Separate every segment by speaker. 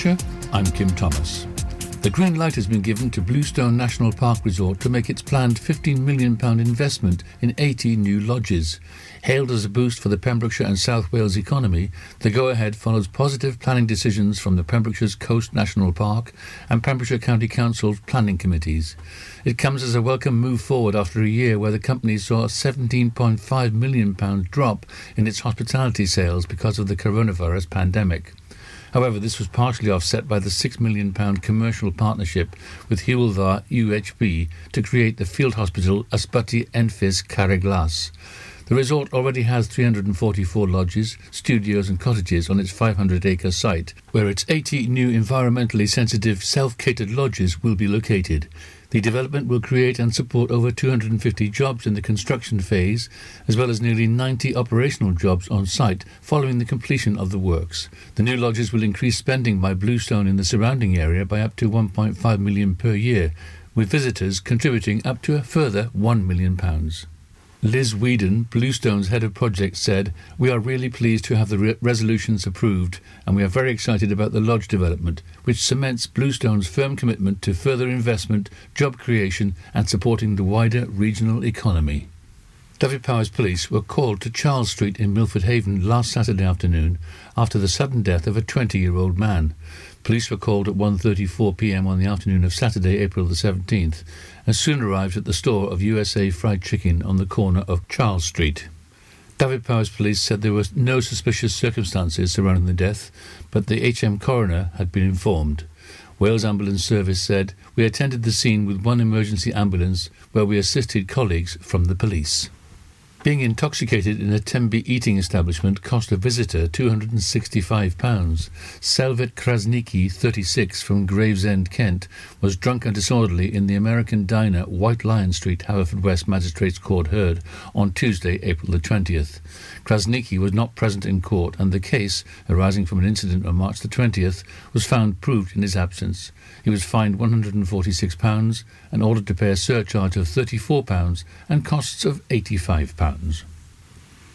Speaker 1: I'm Kim Thomas. The green light has been given to Bluestone National Park Resort to make its planned £15 million investment in 80 new lodges. Hailed as a boost for the Pembrokeshire and South Wales economy, the go-ahead follows positive planning decisions from the Pembrokeshire's Coast National Park and Pembrokeshire County Council planning committees. It comes as a welcome move forward after a year where the company saw a £17.5 million drop in its hospitality sales because of the coronavirus pandemic. However, this was partially offset by the £6 million commercial partnership with Hywel Dda UHB to create the field hospital Ysbyty Enfys Carreglas. The resort already has 344 lodges, studios and cottages on its 500-acre site, where its 80 new environmentally sensitive self-catered lodges will be located. The development will create and support over 250 jobs in the construction phase, as well as nearly 90 operational jobs on site following the completion of the works. The new lodges will increase spending by Bluestone in the surrounding area by up to 1.5 million per year, with visitors contributing up to a further 1 million pounds. Liz Whedon, Bluestone's head of project, said, We are really pleased to have the re- resolutions approved, and we are very excited about the lodge development, which cements Bluestone's firm commitment to further investment, job creation, and supporting the wider regional economy. Dyfed-Powys Police were called to Charles Street in Milford Haven last Saturday afternoon after the sudden death of a 20-year-old man. Police were called at 1.34 p.m. on the afternoon of Saturday, April the 17th, soon arrived at the store of USA Fried Chicken on the corner of Charles Street. Dyfed-Powys Police said there were no suspicious circumstances surrounding the death, but the HM coroner had been informed. Wales Ambulance Service said, We attended the scene with one emergency ambulance where we assisted colleagues from the police. Being intoxicated in a Tenby eating establishment cost a visitor £265. Selvet Krasniki, 36, from Gravesend, Kent, was drunk and disorderly in the American diner White Lion Street, Haverfordwest Magistrates Court heard on Tuesday, April the 20th. Krasniki was not present in court, and the case, arising from an incident on March the 20th, was found proved in his absence. He was fined £146 and ordered to pay a surcharge of £34 and costs of £85.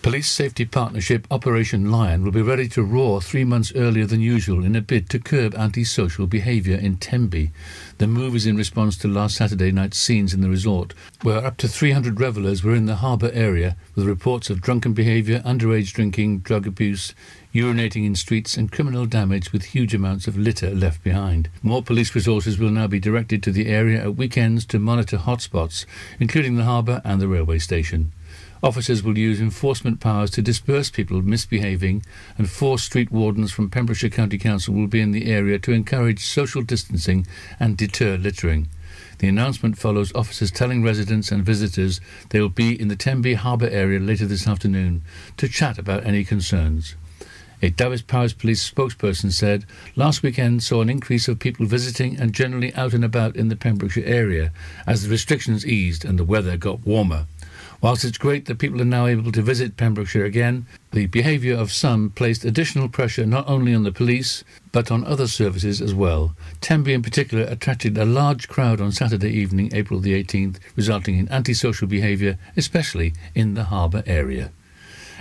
Speaker 1: Police Safety Partnership Operation Lion will be ready to roar three months earlier than usual in a bid to curb antisocial behaviour in Tenby. The move is in response to last Saturday night's scenes in the resort, where up to 300 revellers were in the harbour area with reports of drunken behaviour, underage drinking, drug abuse, urinating in streets, and criminal damage with huge amounts of litter left behind. More police resources will now be directed to the area at weekends to monitor hotspots, including the harbour and the railway station. Officers will use enforcement powers to disperse people misbehaving, and four street wardens from Pembrokeshire County Council will be in the area to encourage social distancing and deter littering. The announcement follows officers telling residents and visitors they will be in the Tenby Harbour area later this afternoon to chat about any concerns. A Dyfed-Powys Police spokesperson said, Last weekend saw an increase of people visiting and generally out and about in the Pembrokeshire area as the restrictions eased and the weather got warmer. Whilst it's great that people are now able to visit Pembrokeshire again, the behaviour of some placed additional pressure not only on the police, but on other services as well. Tenby in particular attracted a large crowd on Saturday evening, April the 18th, resulting in antisocial behaviour, especially in the harbour area.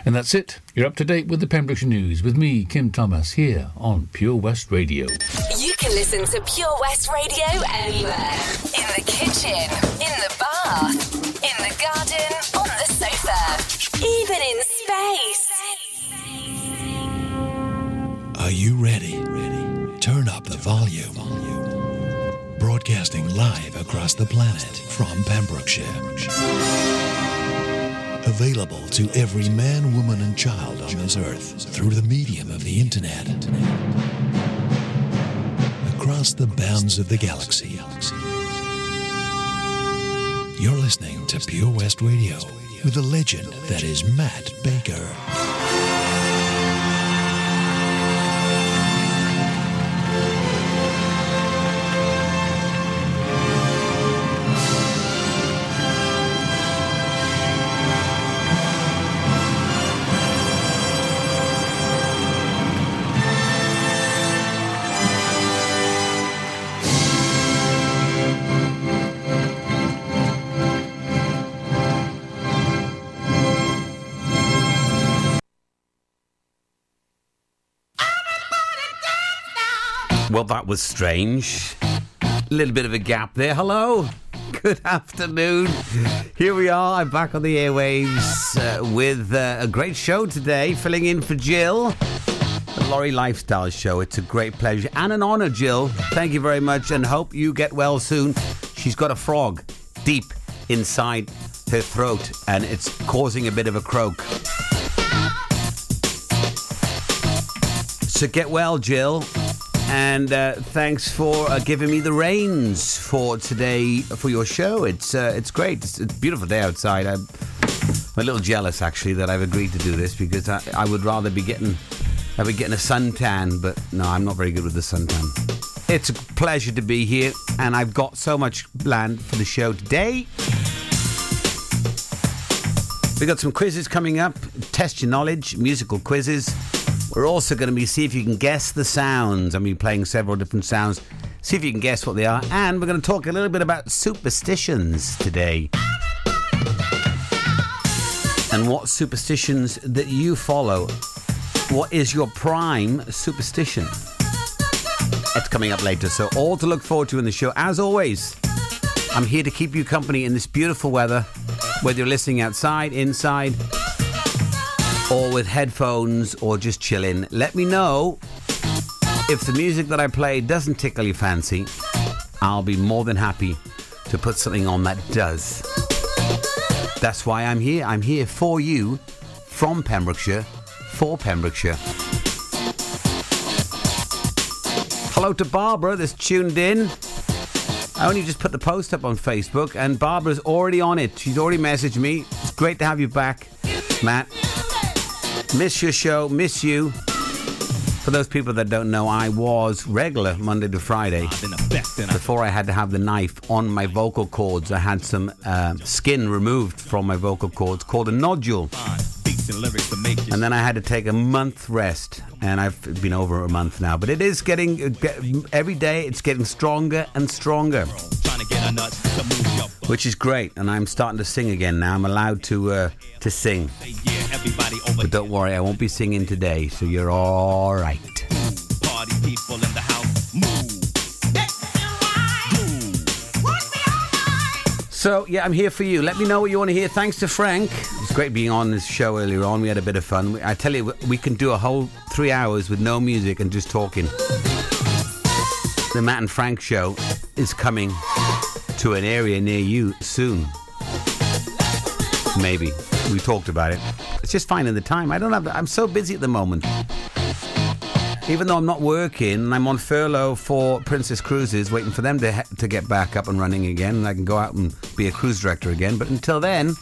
Speaker 1: And that's it. You're up to date with the Pembrokeshire News with me, Kim Thomas, here on Pure West Radio.
Speaker 2: You can listen to Pure West Radio anywhere. In the kitchen, in the bath, in the garden,
Speaker 3: you ready? Ready. Turn up the volume. Broadcasting live across the planet from Pembrokeshire available to every man, woman, and child on this earth through the medium of the internet. Across the bounds of the galaxy. You're listening to Pure West Radio with the legend that is Matt Baker.
Speaker 4: Well, that was strange. A little bit of a gap there. Hello. Good afternoon. Here we are. I'm back on the airwaves uh, with uh, a great show today, filling in for Jill. The Lawrie Lifestyle Show. It's a great pleasure and an honour, Jill. Thank you very much and hope you get well soon. She's got a frog deep inside her throat and it's causing a bit of a croak. So get well, Jill. And uh, thanks for uh, giving me the reins for today for your show. It's uh, it's great. It's, a beautiful day outside. I'm, a little jealous actually that I've agreed to do this because I, I would rather be getting I'd be getting a suntan, but no, I'm not very good with the suntan. It's a pleasure to be here, and I've got so much planned for the show today. We got some quizzes coming up. Test your knowledge, musical quizzes. We're also going to be see if you can guess the sounds. I'm mean, playing several different sounds. See if you can guess what they are. And we're going to talk a little bit about superstitions today. And what superstitions that you follow. What is your prime superstition? It's coming up later. So, all to look forward to in the show. As always, I'm here to keep you company in this beautiful weather, whether you're listening outside, inside or with headphones or just chilling. Let me know if the music that I play doesn't tickle your fancy. I'll be more than happy to put something on that does. That's why I'm here. I'm here for you from Pembrokeshire for Pembrokeshire. Hello to Barbara that's tuned in. I only just put the post up on Facebook and Barbara's already on it. She's already messaged me. It's great to have you back, Matt. Miss your show, miss you. For those people that don't know, I was regular Monday to Friday. Before I had to have the knife on my vocal cords, I had some uh, skin removed from my vocal cords called a nodule. And then I had to take a month rest, and I've been over a month now. But it is getting every day. It's getting stronger and stronger, which is great. And I'm starting to sing again now. I'm allowed to uh, to sing. But don't worry, I won't be singing today, so you're all right. Party people in the house, move. So, yeah, I'm here for you. Let me know what you want to hear. Thanks to Frank. Great being on this show earlier on. We had a bit of fun. I tell you, we can do a whole three hours with no music and just talking. The Matt and Frank show is coming to an area near you soon. Maybe. We talked about it. It's just finding the time. I don't have. I'm so busy at the moment. Even though I'm not working, I'm on furlough for Princess Cruises, waiting for them to to get back up and running again, and I can go out and be a cruise director again. But until then,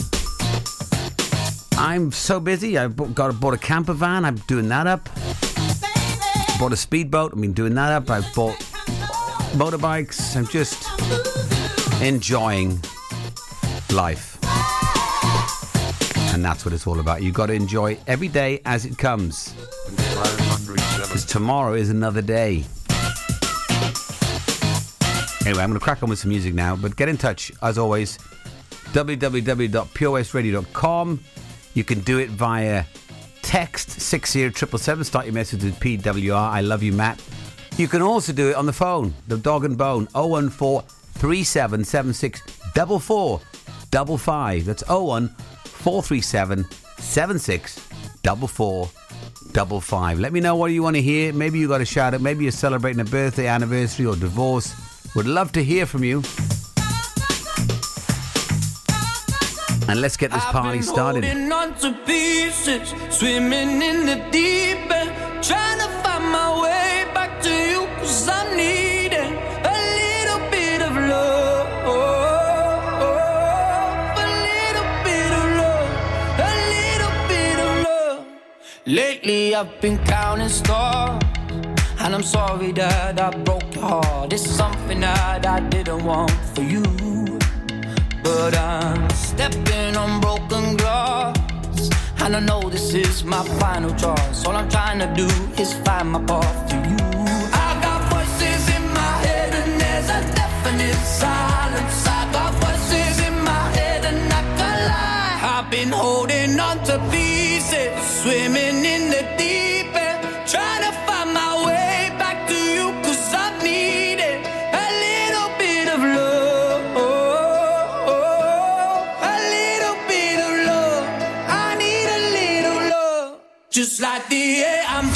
Speaker 4: I'm so busy. I got bought a camper van. I'm doing that up. Bought a speedboat. I've been doing that up. I've bought motorbikes. I'm just enjoying life. And that's what it's all about. You've got to enjoy every day as it comes. Because tomorrow is another day. Anyway, I'm going to crack on with some music now, but get in touch, as always, www.purewestradio.com. You can do it via text 60777, start your message with PWR. I love you, Matt. You can also do it on the phone, the dog and bone, 014 3776 4455. That's 01 437 76 4455. Let me know what you want to hear. Maybe you got a shout out. Maybe you're celebrating a birthday, anniversary, or divorce. Would love to hear from you. And let's get this party started.
Speaker 5: On to pieces, swimming in the deep end, trying to find my way back to you, cause I'm needing a little bit of love. A little bit of love, a little bit of love. Lately I've been counting stars, and I'm sorry that I broke your heart. It's something that I didn't want for you. But I'm stepping on broken glass. And I know this is my final choice. All I'm trying to do is find my path to you. I got voices in my head, and there's a definite silence. I got voices in my head, and I can lie. I've been holding on to pieces, swimming in the like the air I'm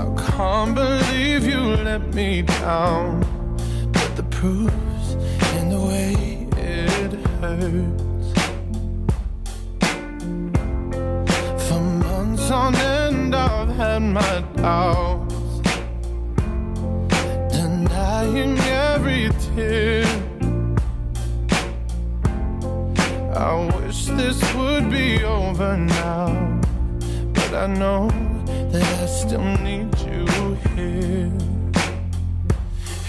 Speaker 5: I can't believe you let me down, but the proof's in the way it hurts. For months on end, I've had my doubts.
Speaker 6: drying every tear. I wish this would be over now, but I know that I still need you here.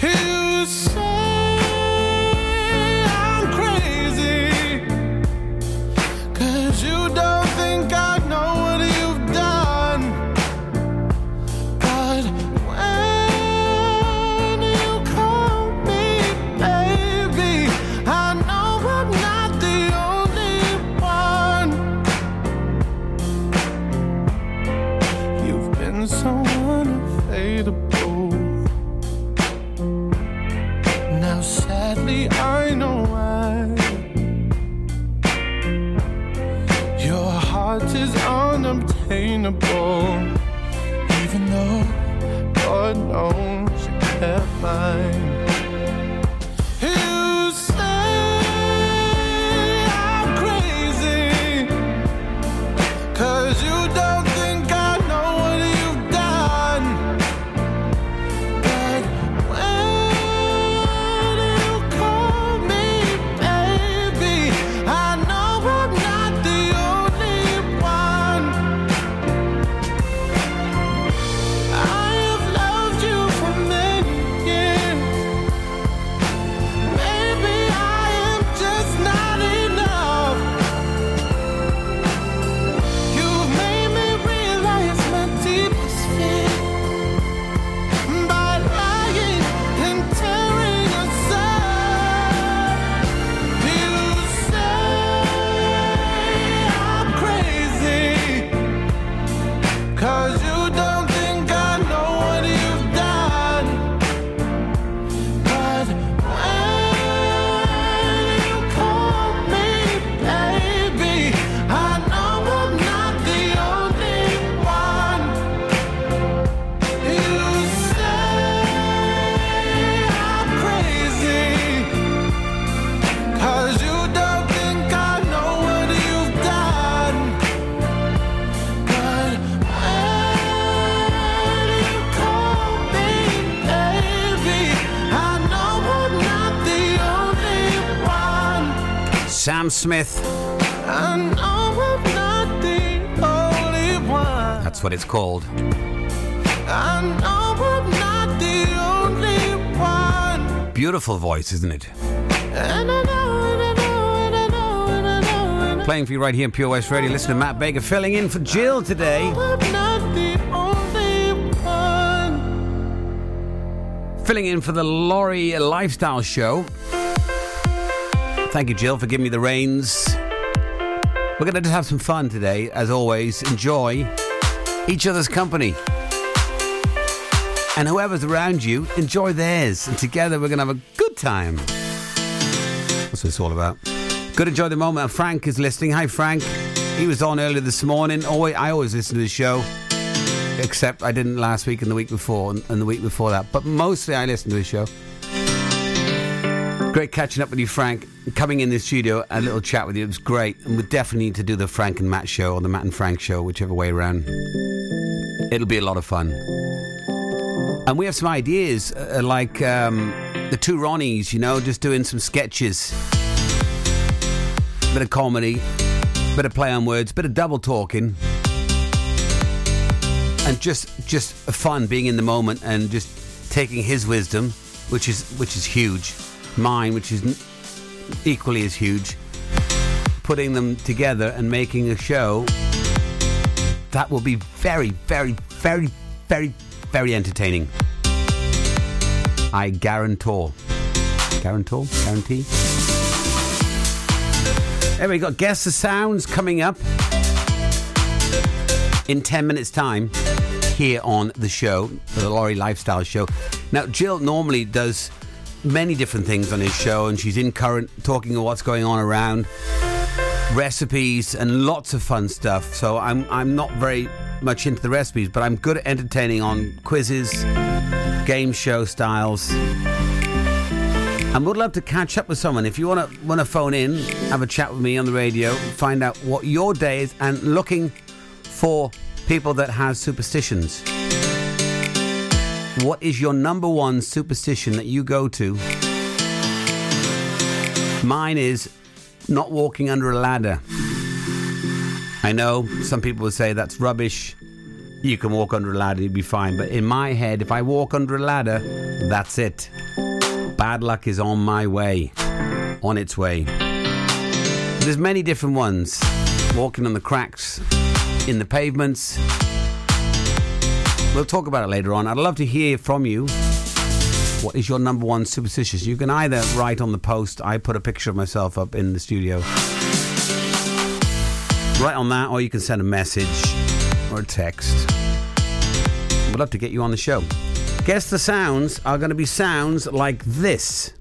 Speaker 6: You say
Speaker 4: Smith.
Speaker 6: I know I'm not the only one.
Speaker 4: That's what it's called.
Speaker 6: I know I'm not the only one.
Speaker 4: Beautiful voice, isn't it?
Speaker 6: Know,
Speaker 4: Playing for you right here in Pure West Radio. Listen to Matt Baker filling in for Jill today.
Speaker 6: not the only one.
Speaker 4: Filling in for the Lawrie Lifestyle Show. Thank you, Jill, for giving me the reins. We're going to just have some fun today, as always. Enjoy each other's company. And whoever's around you, enjoy theirs. And together we're going to have a good time. That's what it's all about. Good, enjoy the moment. Frank is listening. Hi, Frank. He was on earlier this morning. Always, I always listen to the show, except I didn't last week and the week before and, and the week before that. But mostly I listen to the show. Great catching up with you, Frank. Coming in the studio, a little chat with you. It was great. And we definitely need to do the Frank and Matt show or the Matt and Frank show, whichever way around. It'll be a lot of fun. And we have some ideas, uh, like um, the two Ronnies, you know, just doing some sketches. Bit of comedy, bit of play on words, bit of double talking. And just just fun being in the moment and just taking his wisdom, which is which is huge, mine, which is equally as huge, putting them together and making a show that will be very, very, very, very, very entertaining. I guarantor. Guarantor? Guarantee? There we go. Guess the sounds coming up in 10 minutes' time here on the show, the Lawrie Lifestyle Show. Now, Jill normally does many different things on his show, and she's in current talking of what's going on around recipes and lots of fun stuff. So I'm I'm not very much into the recipes, but I'm good at entertaining on quizzes, game show styles. And would love to catch up with someone. If you want to want to phone in, have a chat with me on the radio, find out what your day is, and looking for people that has superstitions. What is your number one superstition that you go to? Mine is not walking under a ladder. I know some people will say that's rubbish. You can walk under a ladder, you'll be fine. But in my head, if I walk under a ladder, that's it. Bad luck is on my way, on its way. There's many different ones. Walking on the cracks in the pavements. We'll talk about it later on. I'd love to hear from you. What is your number one superstition? You can either write on the post, I put a picture of myself up in the studio. Write on that, or you can send a message or a text. We'd love to get you on the show. Guess the sounds are going to be sounds like this.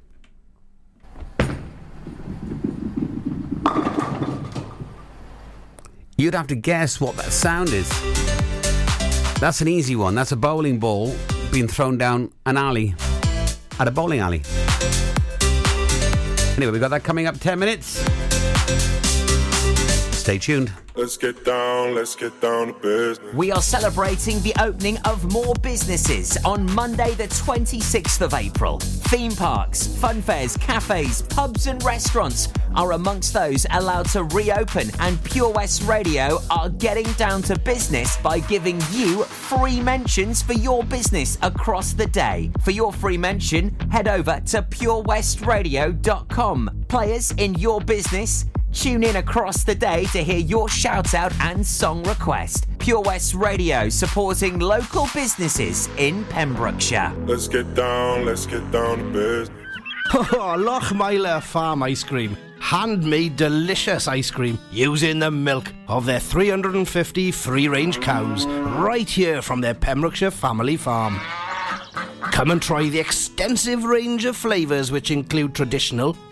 Speaker 4: You'd have to guess what that sound is. That's an easy one. That's a bowling ball being thrown down an alley at a bowling alley. Anyway, we've got that coming up 10 minutes. Stay tuned.
Speaker 7: Let's get down, let's get down to business.
Speaker 8: We are celebrating the opening of more businesses on Monday, the 26th of April. Theme parks, fun fairs, cafes, pubs, and restaurants are amongst those allowed to reopen, and Pure West Radio are getting down to business by giving you free mentions for your business across the day. For your free mention, head over to purewestradio.com. Players in your business, Tune in across the day to hear your shout out and song request. Pure West Radio supporting local businesses in Pembrokeshire.
Speaker 7: Let's get down, let's get down to business.
Speaker 9: Oh, Lochmeyler Farm Ice Cream. Handmade delicious ice cream using the milk of their 350 free range cows right here from their Pembrokeshire family farm. Come and try the extensive range of flavours which include traditional,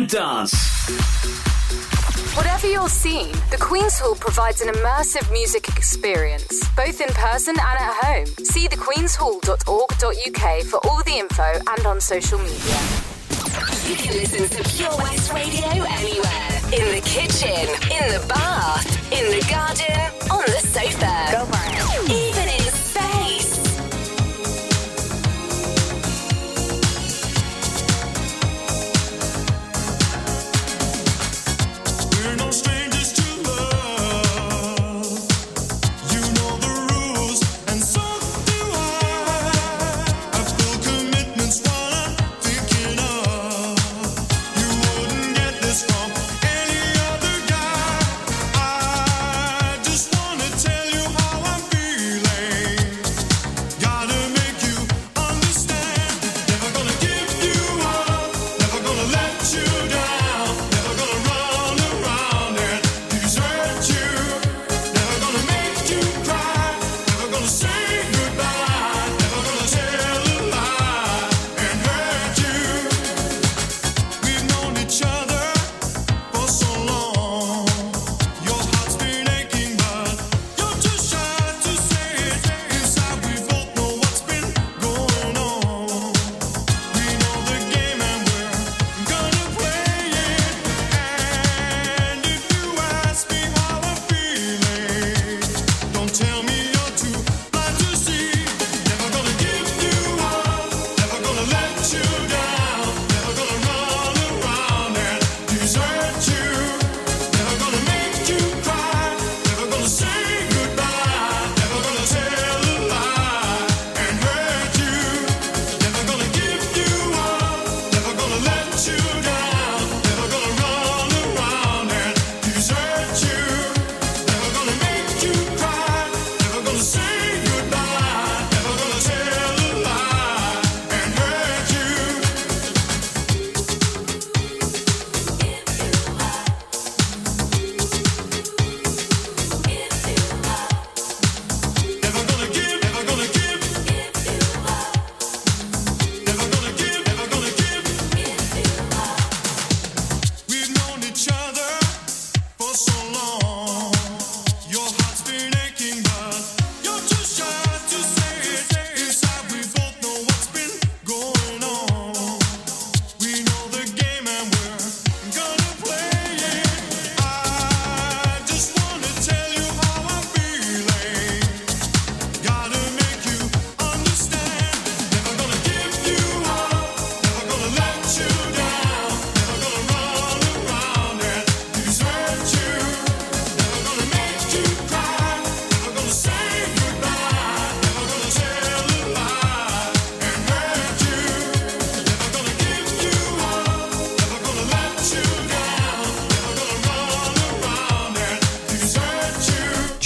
Speaker 10: and dance.
Speaker 2: Whatever your scene, the Queen's Hall provides an immersive music experience, both in person and at home. See thequeenshall.org.uk for all the info and on social media. You can listen to Pure West Radio anywhere. In the kitchen, in the bath, in the garden, on the sofa. Go for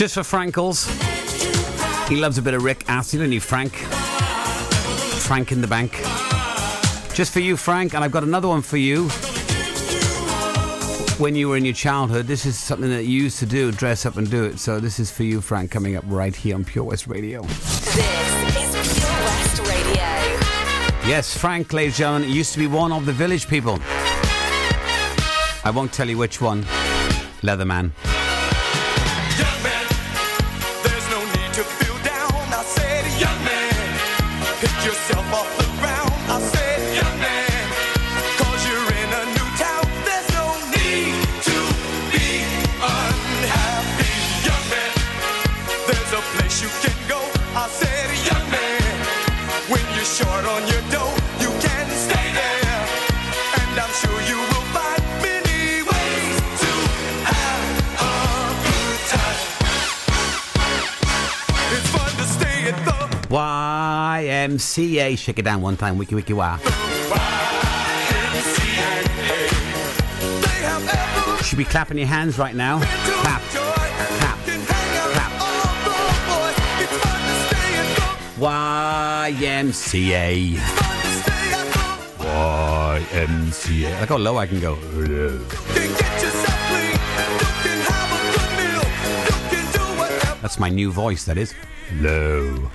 Speaker 11: Just
Speaker 12: for Frankles. He loves a bit of Rick Astley, doesn't he, Frank? Frank in the bank. Just for you, Frank, and I've got another one for you. When you were in your childhood, this is something that you used to do, dress up and do it. So this is for you, Frank, coming up right here on Pure West Radio.
Speaker 2: This is Pure West Radio.
Speaker 12: Yes, Frank, ladies and gentlemen, used to be one of the village people. I won't tell you which one. Leatherman. YMCA. Shake it down one time. Wiki wiki wow. Should be clapping your hands right now. Clap. Clap. Clap. YMCA. YMCA. Look how low I can go. That's my new voice, that is. Low.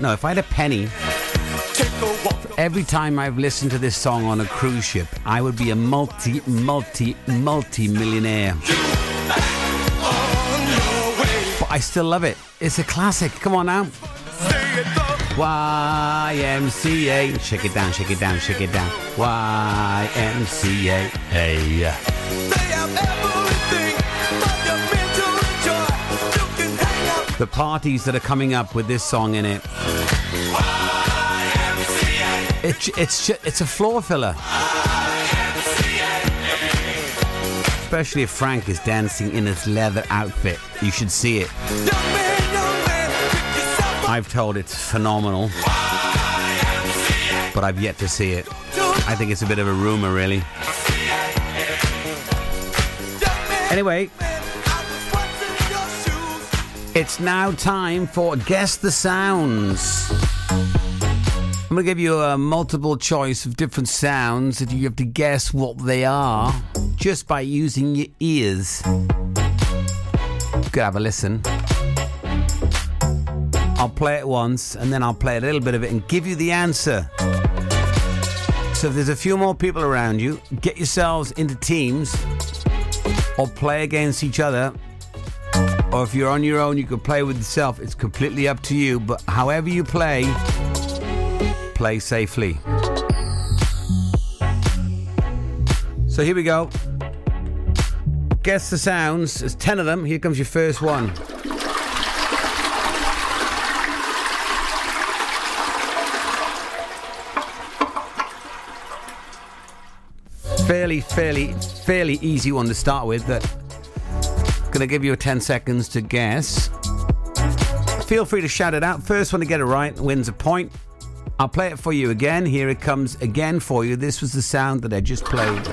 Speaker 4: No, if I
Speaker 12: had a penny, every time I've listened to this song on a cruise ship, I would be a multi, multi, multi millionaire. But I still love it. It's a classic. Come on now. YMCA. Shake it down, shake it down, shake it down. YMCA. Hey. The parties that are coming up with this song in it. It, it's it's a floor filler. Especially if Frank is dancing in his leather outfit. You should see it. I've told it's phenomenal. But I've yet to see it. I think it's a bit of a rumor, really. Anyway, it's now time for Guess the Sounds. I'm going to give you a multiple choice of different sounds that you have to guess what they are just by using your ears. Could have a listen. I'll play it once and then I'll play a little bit of it and give you the answer. So if there's a few more people around you, get yourselves into teams or play against each other. Or if you're on your own, you can play with yourself. It's completely up to you. But however you play, play safely. So here we go. Guess the sounds. There's 10 of them. Here comes your first one. Fairly, fairly, fairly easy one to start with, but gonna give you 10 seconds to guess. Feel free to shout it out. First one to get it right wins a point.
Speaker 4: I'll play it for you again. Here it comes again for you. This was the sound that I just played.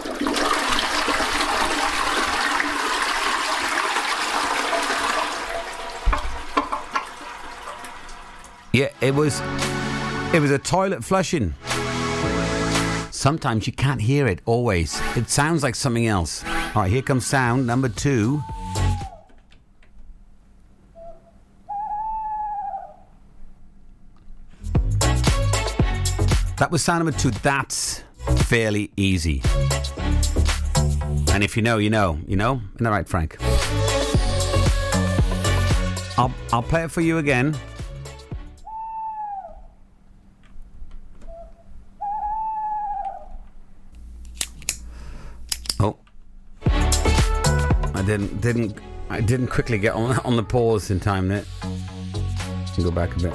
Speaker 4: Yeah, it was it was a toilet flushing. Sometimes you can't hear it always. It sounds like something else. All right, here comes sound number 2. That was number 2. That's fairly easy. And if you know, you know. You know? Isn't that right, Frank? I'll, I'll play it for you again. Oh, I didn't didn't I didn't quickly get on on the pause in time. There, go back a bit.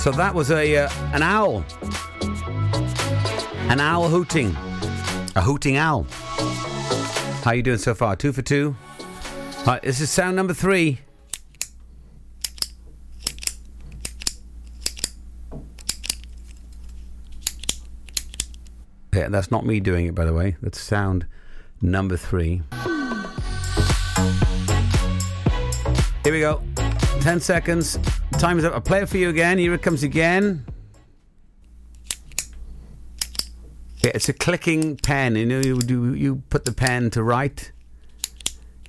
Speaker 4: So that was a uh, an owl, an owl hooting, a hooting owl. How you doing so far? Two for two. All right, this is sound number three. Yeah, that's not me doing it, by the way. That's sound number three. Here we go. 10 seconds. Time is up. I'll play it for you again. Here it comes again. Yeah, it's a clicking pen. You know, you you put the pen to write.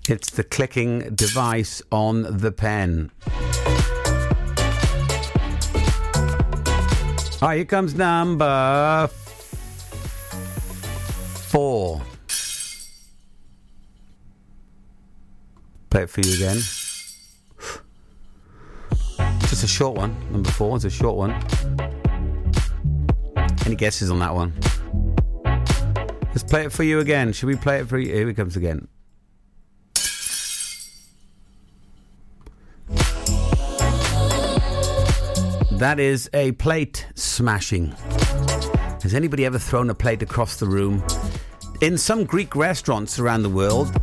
Speaker 4: It's the clicking device on the pen. All right, here comes number four. Play it for you again. Just a short one. Number four is a short one. Any guesses on that one? Let's play it for you again. Should we play it for you? Here it comes again. That is a plate smashing. Has anybody ever thrown a plate across the room? In some Greek restaurants around the world,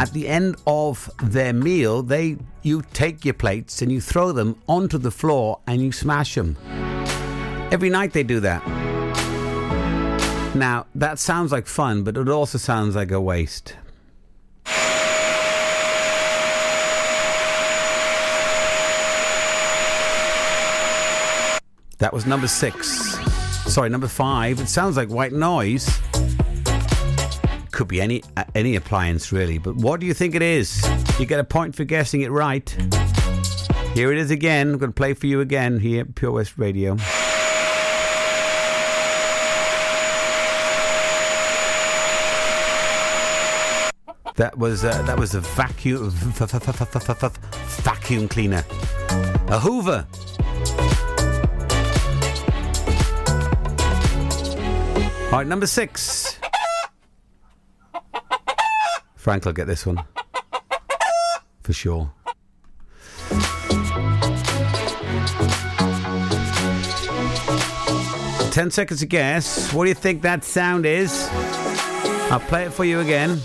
Speaker 4: at the end of their meal, they you take your plates and you throw them onto the floor and you smash them. Every night they do that. Now, that sounds like fun, but it also sounds like a waste. That was number six. Sorry, number five. It sounds like white noise. Could be any uh, any appliance really, but what do you think it is? You get a point for guessing it right. Here it is again. I'm going to play for you again here, at Pure West Radio. That was uh, that was a vacuum vacuum cleaner, a Hoover. All right, number six. Frank will get this one. For sure. Ten seconds to guess. What do you think that sound is? I'll play it for you again.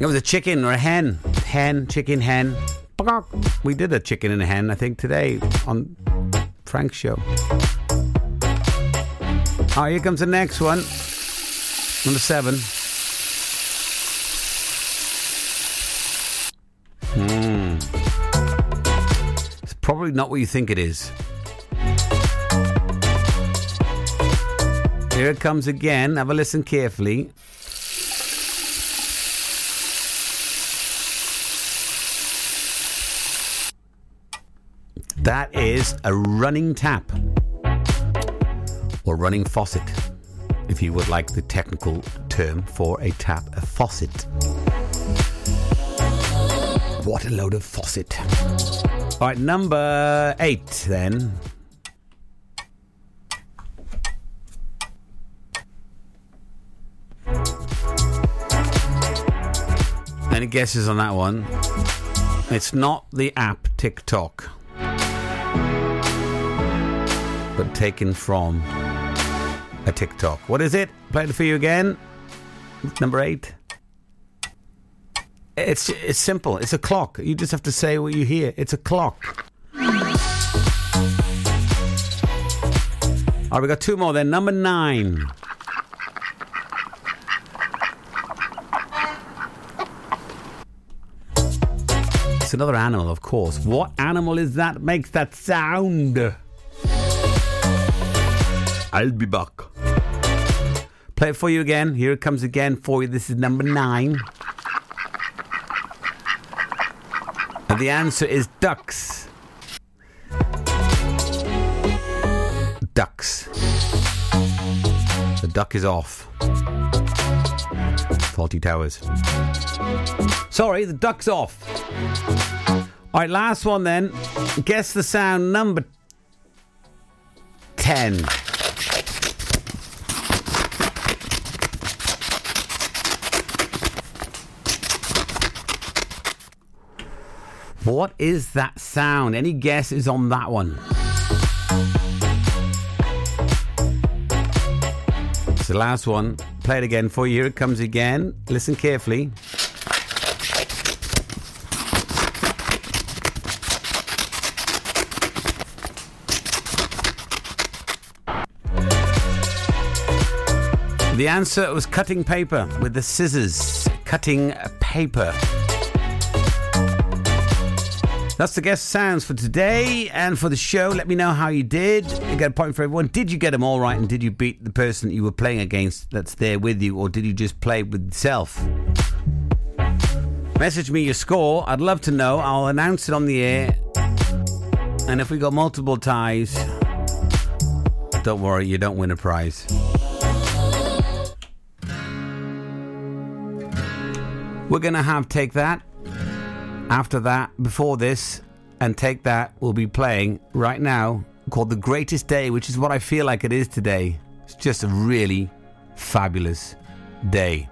Speaker 4: It was a chicken or a hen. Hen, chicken, hen. We did a chicken and a hen, I think, today on Frank's show. Oh, here comes the next one. Number seven. Hmm. It's probably not what you think it is. Here it comes again. Have a listen carefully. That is a running tap or running faucet, if you would like the technical term for a tap, a faucet. What a load of faucet. All right, number eight then. Any guesses on that one? It's not the app TikTok, but taken from a TikTok. What is it? Play it for you again. Number eight. It's it's simple. It's a clock. You just have to say what you hear. It's a clock. All right, we got two more then. Number nine. It's another animal, of course. What animal is that makes that sound? I'll be back. Play it for you again. Here it comes again for you. This is number nine. And the answer is ducks. Ducks. The duck is off. Fawlty Towers. Sorry, the duck's off. All right, last one then. Guess the sound number 10. What is that sound? Any guesses on that one? It's the last one. Play it again for you. Here it comes again. Listen carefully. The answer was cutting paper with the scissors. Cutting paper. That's the guest sounds for today and for the show. Let me know how you did. You get a point for everyone. Did you get them all right and did you beat the person you were playing against that's there with you or did you just play with yourself? Message me your score. I'd love to know. I'll announce it on the air. And if we got multiple ties, don't worry, you don't win a prize. We're going to have Take That. After that, before this, and Take that, we'll be playing right now called The Greatest Day, which is what I feel like it is today. It's just a really fabulous day.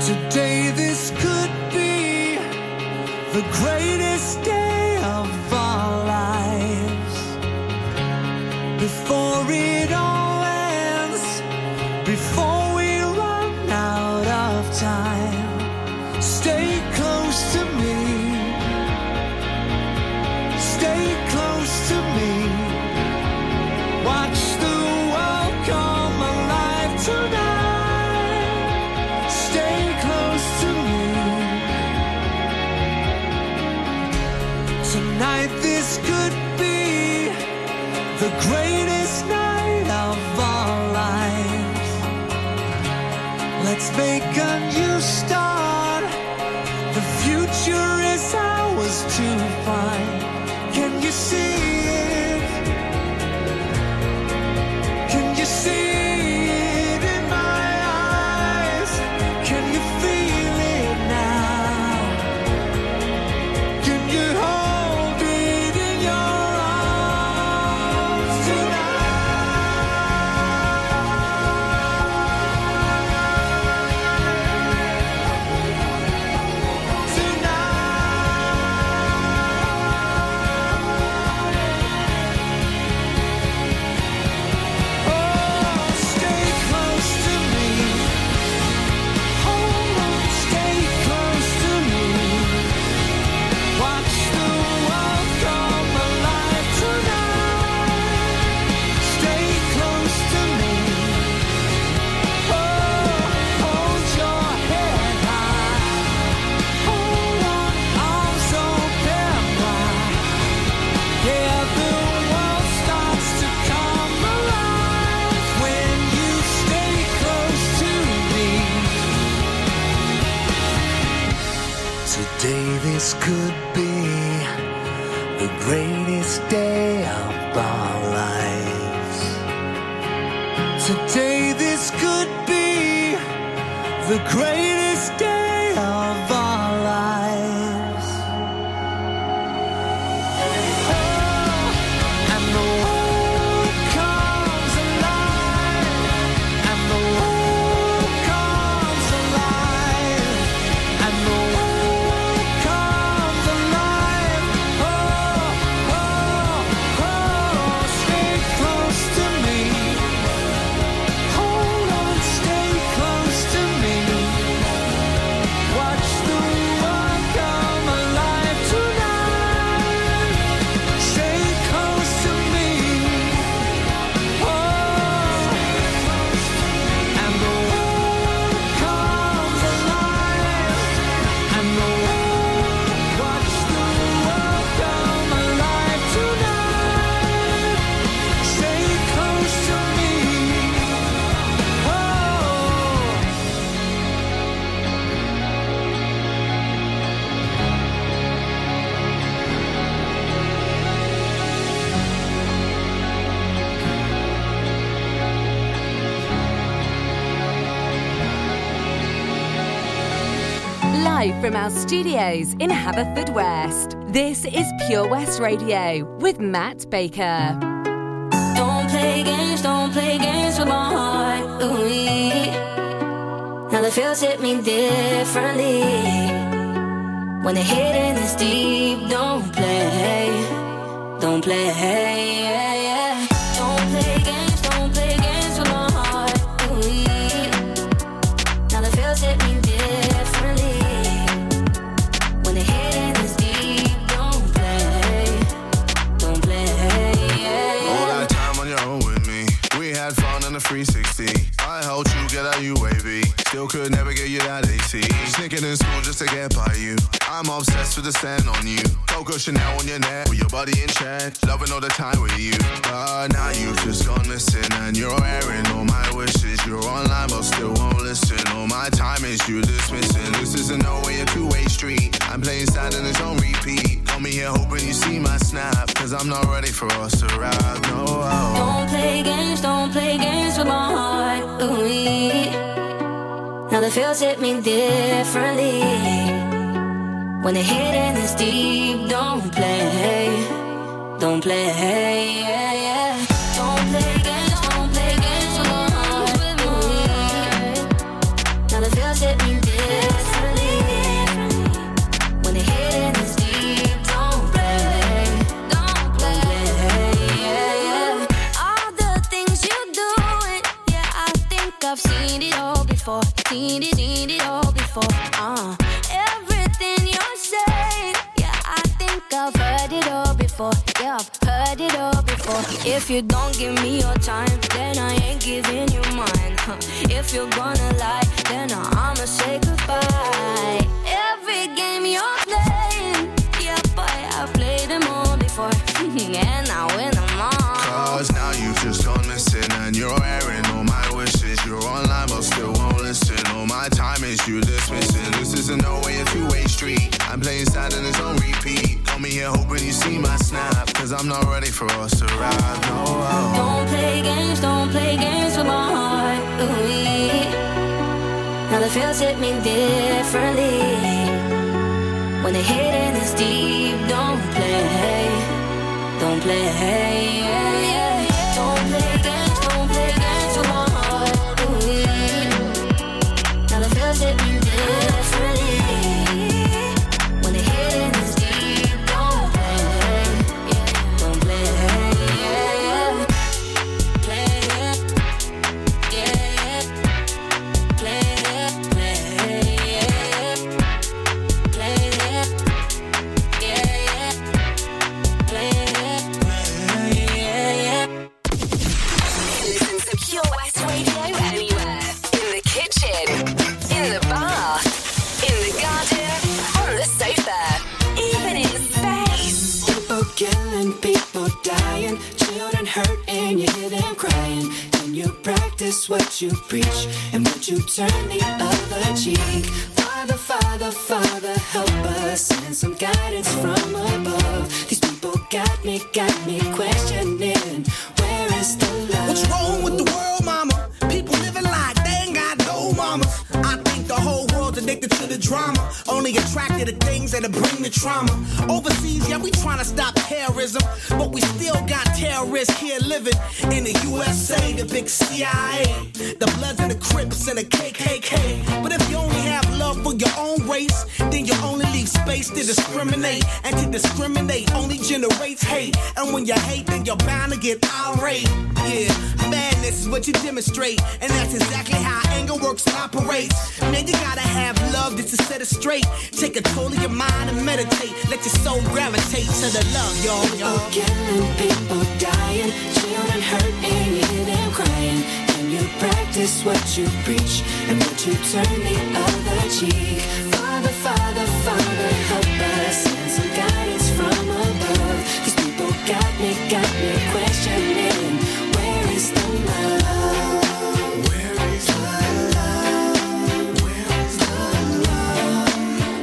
Speaker 12: Today this could be the greatest day of our lives. Before it all our
Speaker 13: studios in Haverfordwest, this is Pure West Radio with Matt Baker.
Speaker 14: Don't play games, don't play games with my heart. Ooh, now the feels hit me differently. When the hidden is deep, don't play, don't play.
Speaker 15: 360. I helped you get out UAV. Still could never get you that AC. Sneaking in school just to get by you. I'm obsessed with the stand on you. Coco Chanel on your neck with your body in check. Loving all the time with you. But now you've just gone missing and you're airing all my wishes. You're online but still won't listen. All my time is you dismissing. This is a no way a two-way street. I'm playing sad and it's on repeat. Me here hoping you see my snap. Cause I'm not ready for us to ride. No, oh.
Speaker 14: Don't play games, don't play games with my heart. Ooh, now the feels hit me differently. When the hidden is deep, don't play, don't play. Before. Seen it, seen it all before. Uh, everything you're saying, yeah, I think I've heard it all before. Yeah, I've heard it all before. If you don't give me your time, then I ain't giving you mine. Huh. If you're gonna lie, then I'ma say goodbye. Every game you're playing, yeah, boy, I've played them all before, and I win them all.
Speaker 15: Cause now you've just gone missing and you're airing all my wishes. You're online but still my time is you dismissing. This isn't no way a two-way street. I'm playing sad and it's on repeat. Call me here hoping you see my snap. Cause I'm not ready for us to ride. No, oh.
Speaker 14: Don't play games, don't play games with my heart. Ooh, now the feels hit me differently. When the hidden is deep, don't play, don't play. Yeah.
Speaker 16: You preach and would you turn the
Speaker 17: you
Speaker 16: preach and won't you turn the other cheek? Father, Father, Father, help us and some guidance from above. These people got me, got me questioning. Where is the love? Where is the love? Where is the love?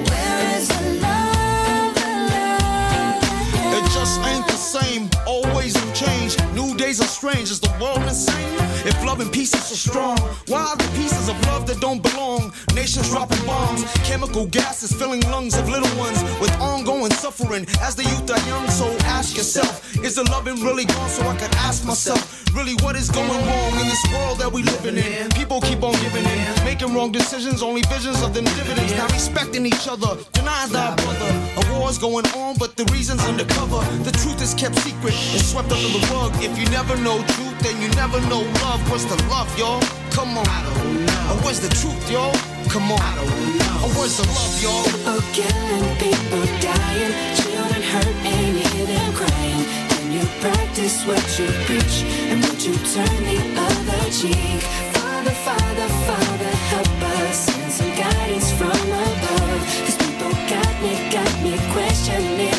Speaker 16: Where is the love? The love?
Speaker 18: It just ain't the same, always new change. New
Speaker 16: days are strange. Is the world insane? If love and peace is so strong, why are the pieces of love that don't belong? Nations dropping bombs, chemical gases filling lungs of little ones with ongoing suffering as the youth are young. So ask yourself, is the loving really gone? So I can ask myself, really, what is going wrong in this world that we living in? People keep on giving in, making wrong decisions, only visions of them dividends. Not respecting each other, denying thy brother. A war's going on, but the reason's undercover. The truth is kept secret and swept under the rug. If you never know truth, then you never know love. What's the love, y'all? Come on. I don't know. Or where's the truth, y'all? Come on. I don't know. Or where's the love, y'all?
Speaker 17: People killing, people dying, children hurt and hear them crying. You practice what you preach and would you turn the other cheek? Father, Father, Father, help us send some guidance from above. Cause people got me, got me questioning.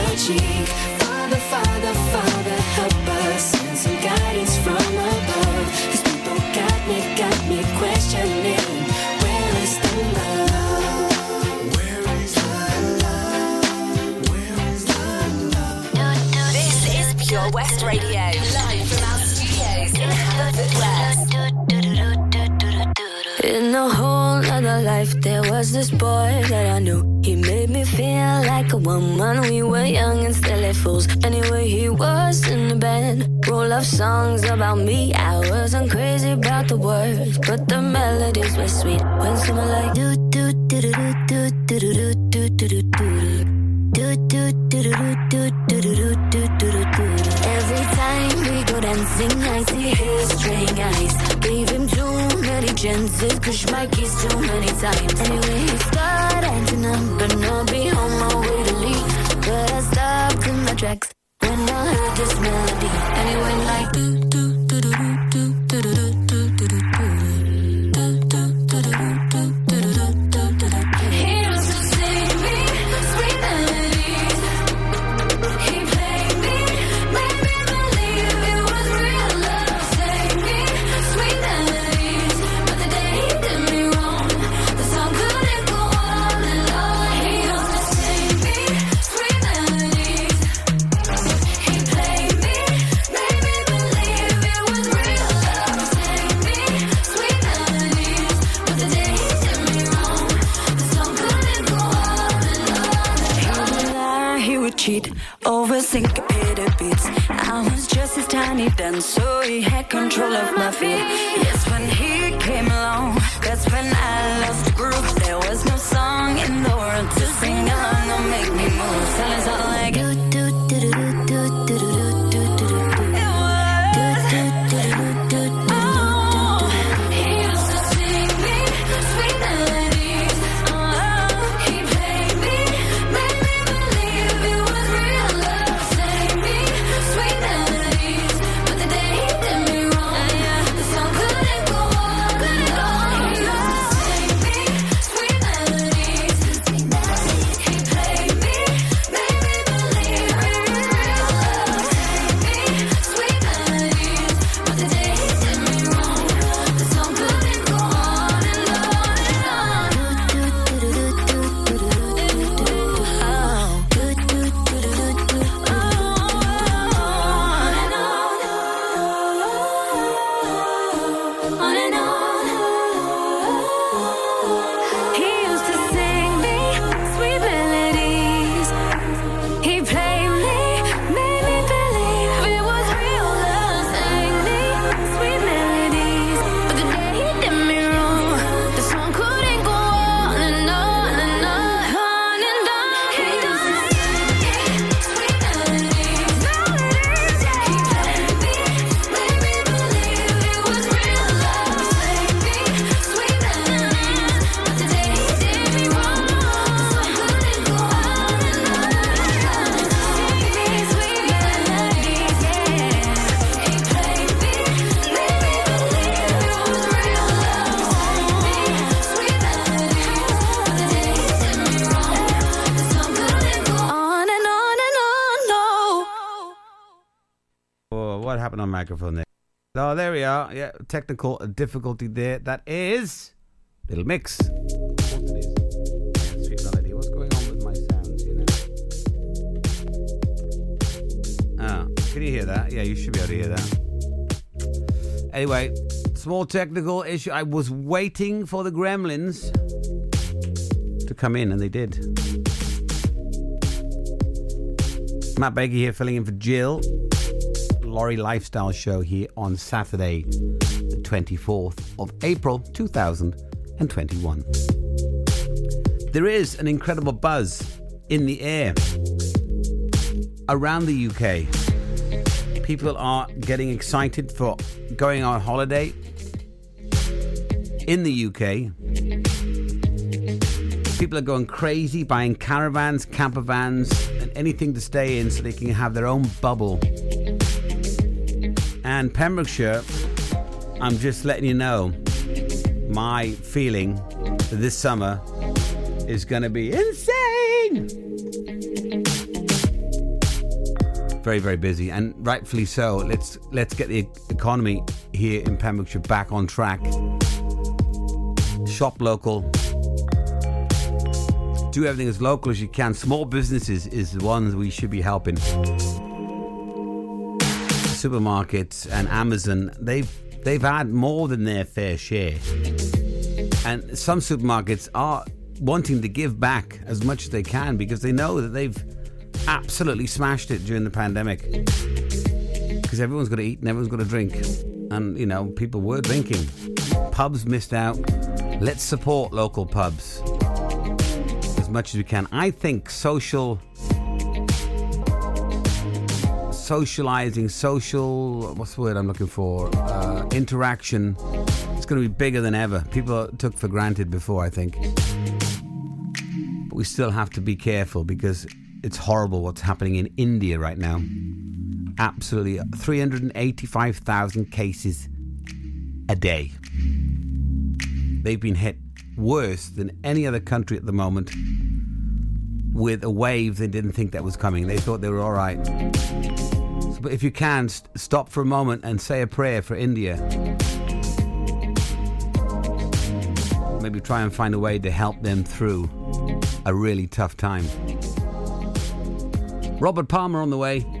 Speaker 17: cheek? Father, Father, Father, help us send some guidance from above. People got me, got me questioning. Where is the love? Where is the love? Where is the love?
Speaker 2: This is Pure West Radio, live from our studios in Haverfordwest.
Speaker 14: In a whole other life, there was this boy that I knew. He made me feel like a woman. We were young and silly fools. Anyway, he was in the band. Roll of songs about me. I wasn't crazy about the words, but the melodies were sweet. When someone like do do do do do do do do do do do do. Do do do do do do do do do do do do. Every time we go dancing, I see his straying eyes. Gave him too many chances, push my keys too many times. Anyway, he started acting up, but I'll be on my way to leave. But I stopped in my tracks when I heard this melody, and like
Speaker 4: microphone there? Oh, there we are. Yeah, technical difficulty there. That is Little Mix. Sweet melody. What's going on with my sounds? Know. Ah, can you hear that? Yeah, you should be able to hear that. Anyway, small technical issue. I was waiting for the Gremlins to come in, and they did. Matt Baker here, filling in for Jill. Lawrie Lifestyle Show here on Saturday, the 24th of April 2021. There is an incredible buzz in the air around the UK. People are getting excited for going on holiday in the UK. People are going crazy buying caravans, camper vans, and anything to stay in so they can have their own bubble. And Pembrokeshire, I'm just letting you know, my feeling this summer is going to be insane. Very, very busy, and rightfully so. Let's let's get the economy here in Pembrokeshire back on track. Shop local. Do everything as local as you can. Small businesses is the ones we should be helping supermarkets and Amazon, they've they've had more than their fair share. And some supermarkets are wanting to give back as much as they can because they know that they've absolutely smashed it during the pandemic. Because everyone's got to eat and everyone's got to drink. And, you know, people were drinking. Pubs missed out. Let's support local pubs as much as we can. I think social socializing, social, what's the word I'm looking for? Uh, interaction. It's going to be bigger than ever. People took for granted before, I think. But we still have to be careful because it's horrible what's happening in India right now. Absolutely. 385,000 cases a day. They've been hit worse than any other country at the moment with a wave they didn't think that was coming. They thought they were all right. But if you can, st- stop for a moment and say a prayer for India. Maybe try and find a way to help them through a really tough time. Robert Palmer on the way.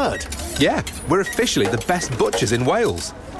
Speaker 19: Yeah, we're officially the best butchers in Wales.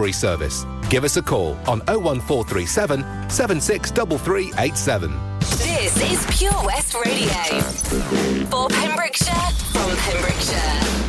Speaker 20: delivery service. Give us a call on 01437 763387.
Speaker 2: This is Pure West Radio. For Pembrokeshire, from Pembrokeshire.